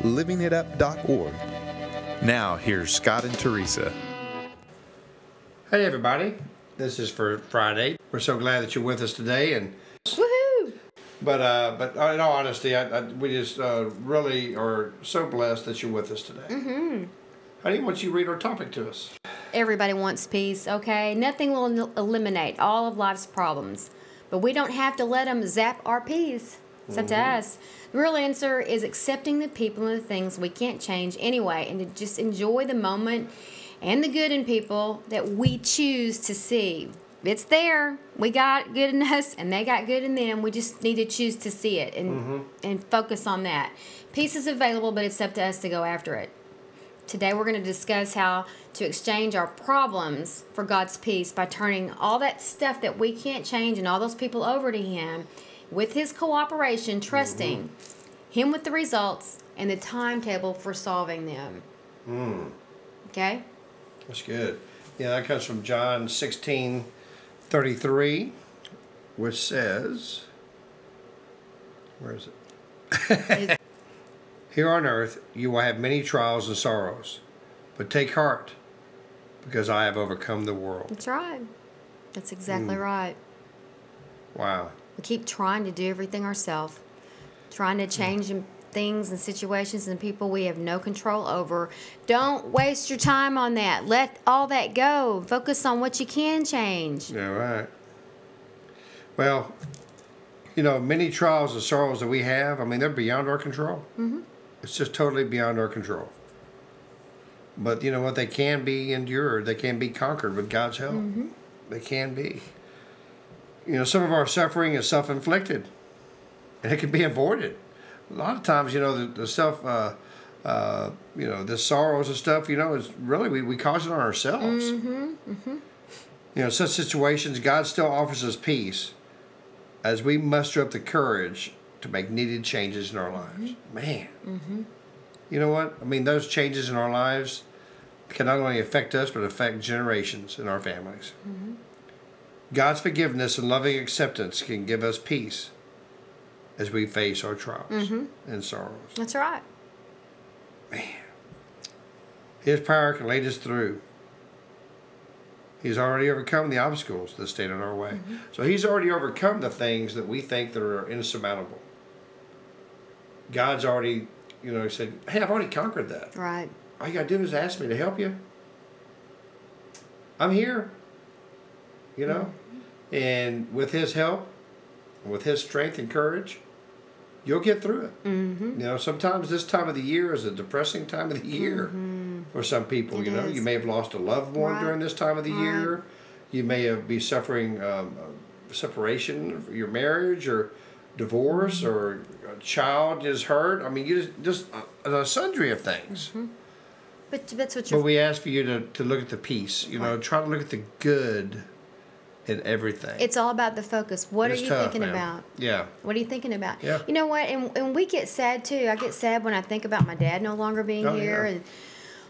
livingitup.org. Now, here's Scott and Teresa. Hey everybody, this is for Friday. We're so glad that you're with us today, and Woohoo! but uh, but in all honesty, I, I, we just uh, really are so blessed that you're with us today. Mm-hmm. How do you want you to read our topic to us? Everybody wants peace, okay? Nothing will el- eliminate all of life's problems, but we don't have to let them zap our peace. It's up to us. The real answer is accepting the people and the things we can't change anyway, and to just enjoy the moment and the good in people that we choose to see. It's there. We got good in us, and they got good in them. We just need to choose to see it and mm-hmm. and focus on that. Peace is available, but it's up to us to go after it. Today, we're going to discuss how to exchange our problems for God's peace by turning all that stuff that we can't change and all those people over to Him with His cooperation, trusting mm-hmm. Him with the results and the timetable for solving them. Mm. Okay? That's good. Yeah, that comes from John 16, 33, which says, where is it? Here on earth you will have many trials and sorrows, but take heart, because I have overcome the world. That's right. That's exactly mm. right. Wow. We keep trying to do everything ourselves, trying to change them- things and situations and people we have no control over. Don't waste your time on that. Let all that go. Focus on what you can change. Yeah, right. Well, you know, many trials and sorrows that we have, I mean, they're beyond our control. Mm-hmm. It's just totally beyond our control. But you know what? They can be endured, they can be conquered with God's help. They can be. You know, some of our suffering is self inflicted, and it can be avoided. A lot of times, you know, the, the self. Uh, uh, you know, the sorrows and stuff, you know, is really, we, we cause it on ourselves. Mm-hmm, mm-hmm. You know, such situations, God still offers us peace as we muster up the courage to make needed changes in our lives. Mm-hmm. Man. You know what? I mean, those changes in our lives can not only affect us, but affect generations in our families. God's forgiveness and loving acceptance can give us peace as we face our trials mm-hmm. and sorrows. That's right. His power can lead us through. He's already overcome the obstacles that stand in our way. Mm-hmm. So he's already overcome the things that we think that are insurmountable. God's already, you know, He said, "Hey, I've already conquered that. Right. All you gotta do is ask me to help you. I'm here. You know, mm-hmm. And with His help, with His strength and courage, you'll get through it. Mm-hmm. You know, sometimes this time of the year is a depressing time of the year for some people. It you know, is. you may have lost a loved one Right. during this time of the Right. year. You may have be suffering um, separation of your marriage or divorce or a child is hurt. I mean, you just just a, a sundry of things. But that's what But we ask for you to, to look at the peace. You know, try to look at the good in everything. It's all about the focus. What It's are you tough, thinking man. about? Yeah. What are you thinking about? Yeah. You know what? And, and we get sad too. I get sad when I think about my dad no longer being Oh, here, yeah. and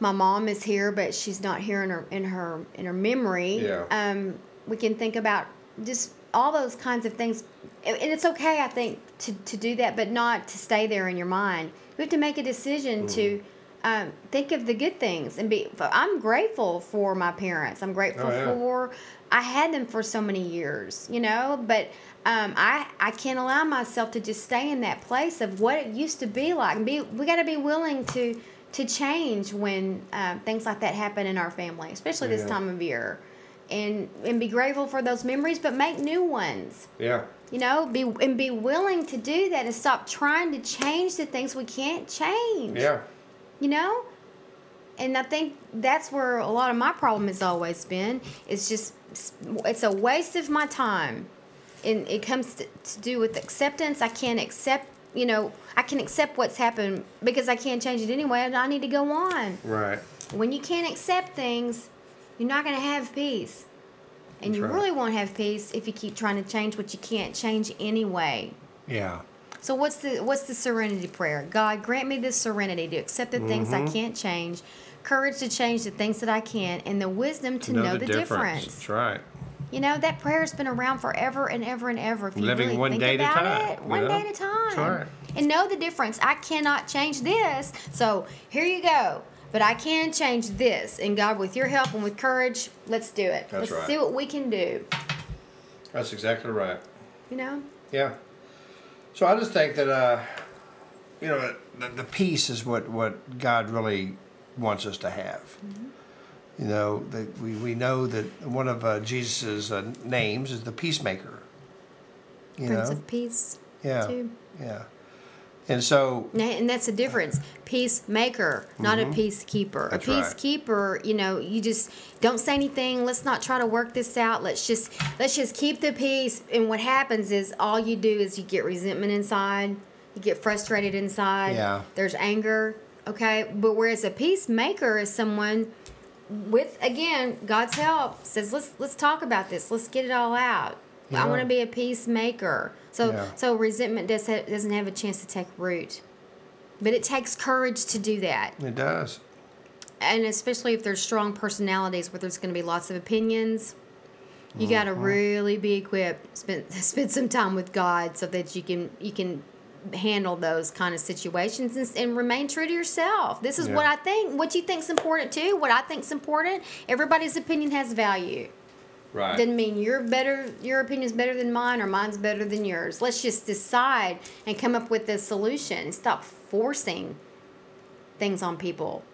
my mom is here, but she's not here in her in her in her memory. Yeah. Um, we can think about just all those kinds of things, and it's okay, I think, to to do that, but not to stay there in your mind. We have to make a decision to. Mm. Um, think of the good things and be. I'm grateful for my parents. I'm grateful Oh, yeah. for I had them for so many years, you know, but um, I I can't allow myself to just stay in that place of what it used to be like. And be we got to be willing to to change when um, things like that happen in our family, especially this time of year, and and be grateful for those memories, but make new ones. Yeah. You know, be and be willing to do that and stop trying to change the things we can't change Yeah. you know and i think that's where a lot of my problem has always been it's just it's a waste of my time and it comes to, to do with acceptance i can't accept you know, I can accept what's happened because I can't change it anyway, and I need to go on. Right. When you can't accept things, you're not going to have peace. And That's you right. really won't have peace if you keep trying to change what you can't change anyway. Yeah. So what's the what's the serenity prayer? God grant me this serenity to accept the things Mm-hmm. I can't change, courage to change the things that I can, and the wisdom to know, the, difference. That's right. You know that prayer's been around forever and ever and ever. If you Living really one think day at a about time, it, you one know? day at a time, That's right. and know the difference. I cannot change this, so here you go. But I can change this, and God, with your help and with courage, let's do it. That's let's right. see what we can do. That's exactly right. You know. Yeah. So I just think that uh, you know the, the peace is what what God really wants us to have. Mm-hmm. You know that we, we know that one of uh, Jesus's uh, names is the peacemaker. You Prince know. of Peace. yeah. too. Yeah. And so And that's the difference. Peacemaker, not a peacekeeper. Mm-hmm. That's a right. peacekeeper, you know, you just don't say anything. Let's not try to work this out. Let's just let's just keep the peace. And what happens is all you do is you get resentment inside. You get frustrated inside. Yeah. There's anger. Okay. But whereas a peacemaker is someone with again God's help says let's let's talk about this. Let's get it all out. I want to be a peacemaker. So Yeah. so resentment does ha- doesn't have a chance to take root. But it takes courage to do that. it does. And especially if there's strong personalities where there's going to be lots of opinions. You got to Mm-hmm. really be equipped. Spend spend some time with God so that you can you can handle those kind of situations and, and remain true to yourself. This is what I think. What you think's important too. What I think's important. Everybody's opinion has value. Right. Doesn't mean you're better. Your opinion's better than mine, or mine's better than yours. Let's just decide and come up with a solution. Stop forcing things on people.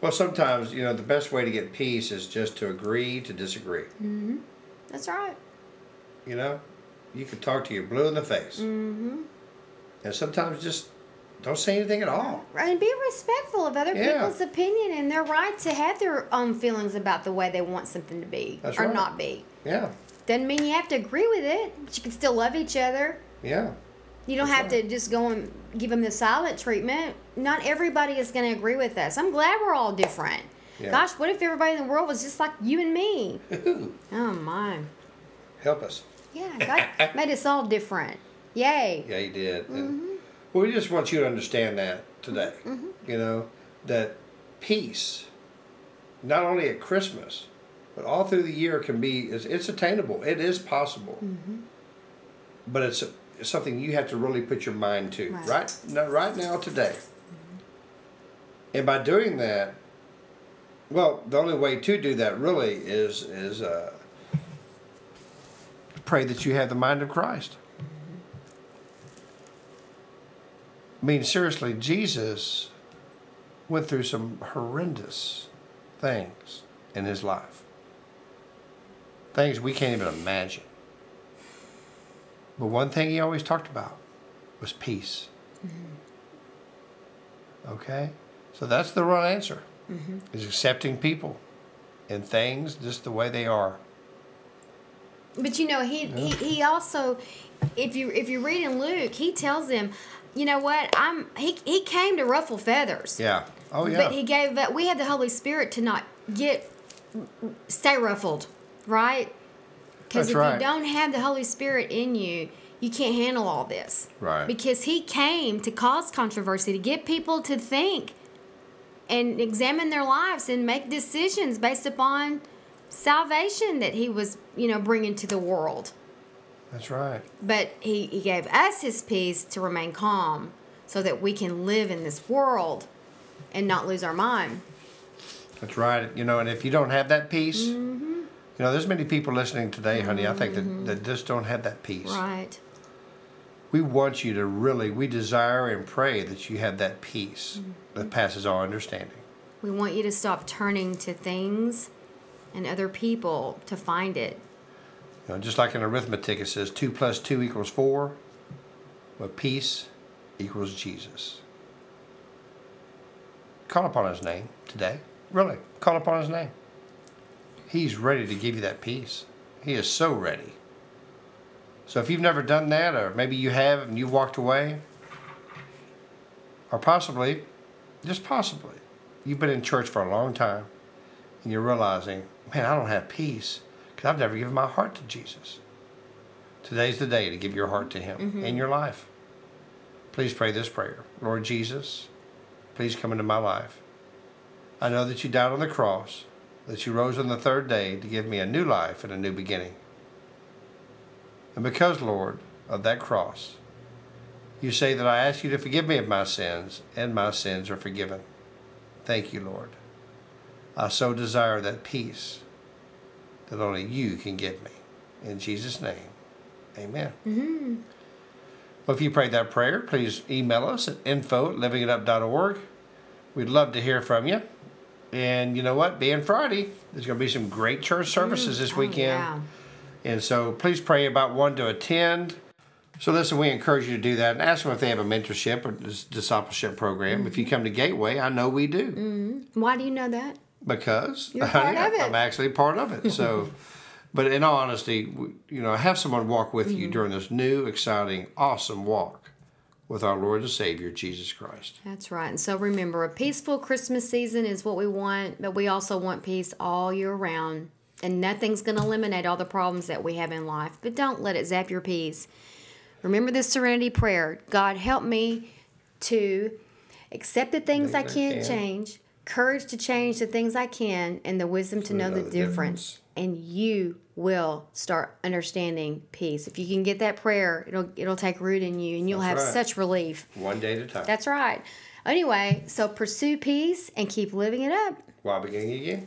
well, sometimes you know the best way to get peace is just to agree to disagree. That's right. You know, you can talk to you blue in the face, mm-hmm. and sometimes just don't say anything at all. And be respectful of other Yeah. people's opinion and their right to have their own feelings about the way they want something to be That's or right. not be. Yeah. Doesn't mean you have to agree with it, but you can still love each other. Yeah. You don't That's have right. to just go and give them the silent treatment. Not everybody is going to agree with us. I'm glad we're all different. Yeah. Gosh, what if everybody in the world was just like you and me? Ooh, Oh my. Help us. Yeah, God made us all different. Yay. Yeah, he did. Mm-hmm. Well, we just want you to understand that today. Mm-hmm. You know, that peace, not only at Christmas, but all through the year can be, it's, it's attainable. It is possible. Mm-hmm. But it's, it's something you have to really put your mind to. Right. Right, no, right now, today. And by doing that, well, the only way to do that really is is uh, pray that you have the mind of Christ. I mean, seriously, Jesus went through some horrendous things in his life. Things we can't even imagine. But one thing he always talked about was peace. Mm-hmm. Okay? So that's the right answer. Mm-hmm. Is accepting people and things just the way they are. But you know, he, he he also, if you if you read in Luke, he tells them, you know what? I'm he he came to ruffle feathers. Yeah. Oh yeah. But he gave that we have the Holy Spirit to not get stay ruffled, right? Because if right. you don't have the Holy Spirit in you, you can't handle all this. Right. Because he came to cause controversy, to get people to think and examine their lives and make decisions based upon salvation that he was, you know, bringing to the world. That's right. But he, he gave us his peace to remain calm so that we can live in this world and not lose our mind. That's right. You know, and if you don't have that peace, Mm-hmm. you know, there's many people listening today, honey. I think that, that just don't have that peace. Right. We want you to really, we desire and pray that you have that peace Mm-hmm. that passes all understanding. We want you to stop turning to things and other people to find it. You know, just like in arithmetic, it says two plus two equals four, but peace equals Jesus. Call upon his name today. Really, call upon his name. He's ready to give you that peace. He is so ready. So if you've never done that, or maybe you have and you've walked away, Or possibly, just possibly, you've been in church for a long time and you're realizing, man, I don't have peace because I've never given my heart to Jesus. Today's the day to give your heart to Him Mm-hmm. in your life. Please pray this prayer Lord Jesus, please come into my life. I know that you died on the cross, that you rose on the third day to give me a new life and a new beginning. And because, Lord, of that cross, you say that I ask you to forgive me of my sins, and my sins are forgiven. Thank you, Lord. I so desire that peace that only you can give me. In Jesus' name, amen. Mm-hmm. Well, if you prayed that prayer, please email us at info at livingitup.org. We'd love to hear from you. And you know what? Being Friday, there's going to be some great church services mm. this Oh, weekend. yeah. And so please pray about one to attend. So listen, we encourage you to do that and ask them if they have a mentorship or discipleship program. Mm-hmm. If you come to Gateway, I know we do mm-hmm. Why do you know that? Because You're part of it. I'm actually part of it. So, but in all honesty, you know, have someone walk with Mm-hmm. you during this new, exciting, awesome walk with our Lord and Savior Jesus Christ. That's right. And so remember, a peaceful Christmas season is what we want, but we also want peace all year round. And nothing's going to eliminate all the problems that we have in life, but don't let it zap your peace. Remember this serenity prayer God, help me to accept the things I can't can. change, courage to change the things I can, and the wisdom to know the difference. And you will start understanding peace. If you can get that prayer, it'll it'll take root in you, and you'll That's have right. such relief. One day at a time. That's right. Anyway, so pursue peace and keep living it up. While beginning again.